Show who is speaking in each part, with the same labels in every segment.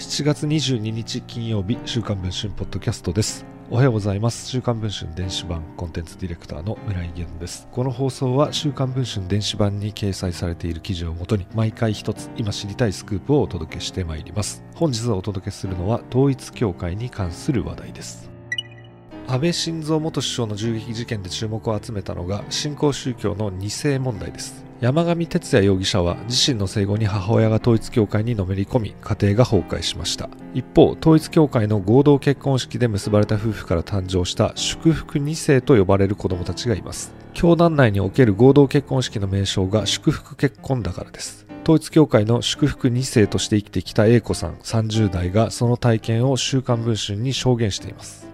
Speaker 1: 7月22日金曜日週刊文春ポッドキャストです。おはようございます。週刊文春電子版コンテンツディレクターの村井源です。この放送は週刊文春電子版に掲載されている記事をもとに毎回一つ今知りたいスクープをお届けしてまいります。本日お届けするのは統一教会に関する話題です。安倍晋三元首相の銃撃事件で注目を集めたのが新興宗教の2世問題です。山上徹也容疑者は自身の生後に母親が統一教会にのめり込み家庭が崩壊しました。一方統一教会の合同結婚式で結ばれた夫婦から誕生した祝福2世と呼ばれる子供たちがいます。教団内における合同結婚式の名称が祝福結婚だからです。統一教会の祝福2世として生きてきた A 子さん30代がその体験を週刊文春に証言しています。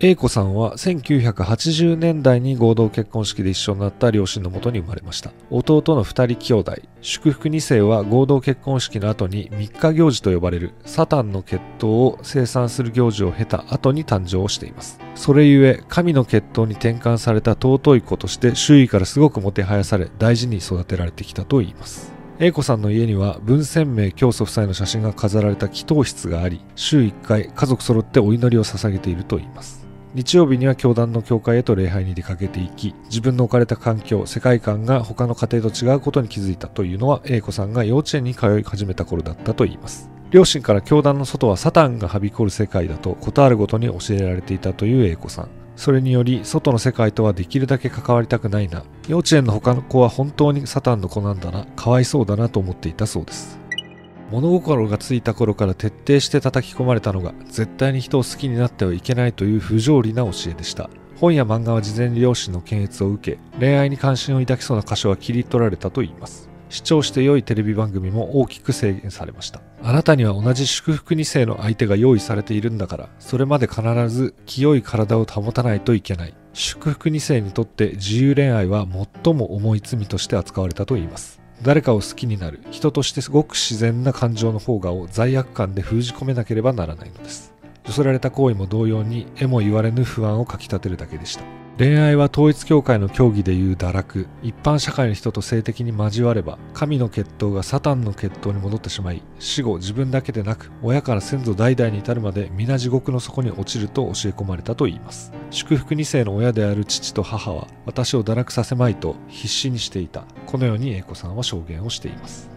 Speaker 1: A 子さんは1980年代に合同結婚式で一緒になった両親のもとに生まれました。弟の2人兄弟。祝福2世は合同結婚式の後に3日行事と呼ばれるサタンの血統を生産する行事を経た後に誕生しています。それゆえ神の血統に転換された尊い子として周囲からすごくもてはやされ大事に育てられてきたといいます。英子さんの家には文鮮明教祖夫妻の写真が飾られた祈祷室があり週1回家族揃ってお祈りを捧げているといいます。日曜日には教団の教会へと礼拝に出かけていき自分の置かれた環境世界観が他の家庭と違うことに気づいたというのは A 子さんが幼稚園に通い始めた頃だったといいます。両親から教団の外はサタンがはびこる世界だとことあるごとに教えられていたという A 子さん。それにより外の世界とはできるだけ関わりたくないな。幼稚園の他の子は本当にサタンの子なんだな。かわいそうだなと思っていたそうです。物心がついた頃から徹底して叩き込まれたのが絶対に人を好きになってはいけないという不条理な教えでした。本や漫画は事前に両親の検閲を受け恋愛に関心を抱きそうな箇所は切り取られたといいます。視聴して良いテレビ番組も大きく制限されました。あなたには同じ祝福2世の相手が用意されているんだからそれまで必ず清い体を保たないといけない。祝福2世にとって自由恋愛は最も重い罪として扱われたといいます。誰かを好きになる。人としてすごく自然な感情の方がを罪悪感で封じ込めなければならないのです。寄せられた行為も同様にえも言われぬ不安をかきたてるだけでした。恋愛は統一教会の教義でいう堕落。一般社会の人と性的に交われば神の血統がサタンの血統に戻ってしまい死後自分だけでなく親から先祖代々に至るまで皆地獄の底に落ちると教え込まれたといいます。祝福2世の親である父と母は私を堕落させまいと必死にしていた。このように英子さんは証言をしています。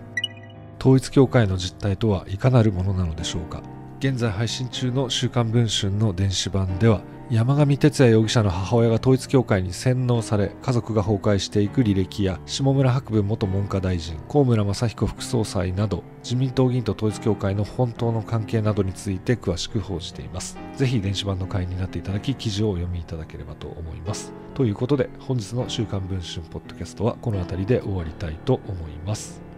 Speaker 1: 統一教会の実態とはいかなるものなのでしょうか。現在配信中の週刊文春の電子版では山上徹也容疑者の母親が統一教会に洗脳され家族が崩壊していく履歴や下村博文元文科大臣高村正彦副総裁など自民党議員と統一教会の本当の関係などについて詳しく報じています。ぜひ電子版の会員になっていただき記事をお読みいただければと思います。ということで本日の週刊文春ポッドキャストはこの辺りで終わりたいと思います。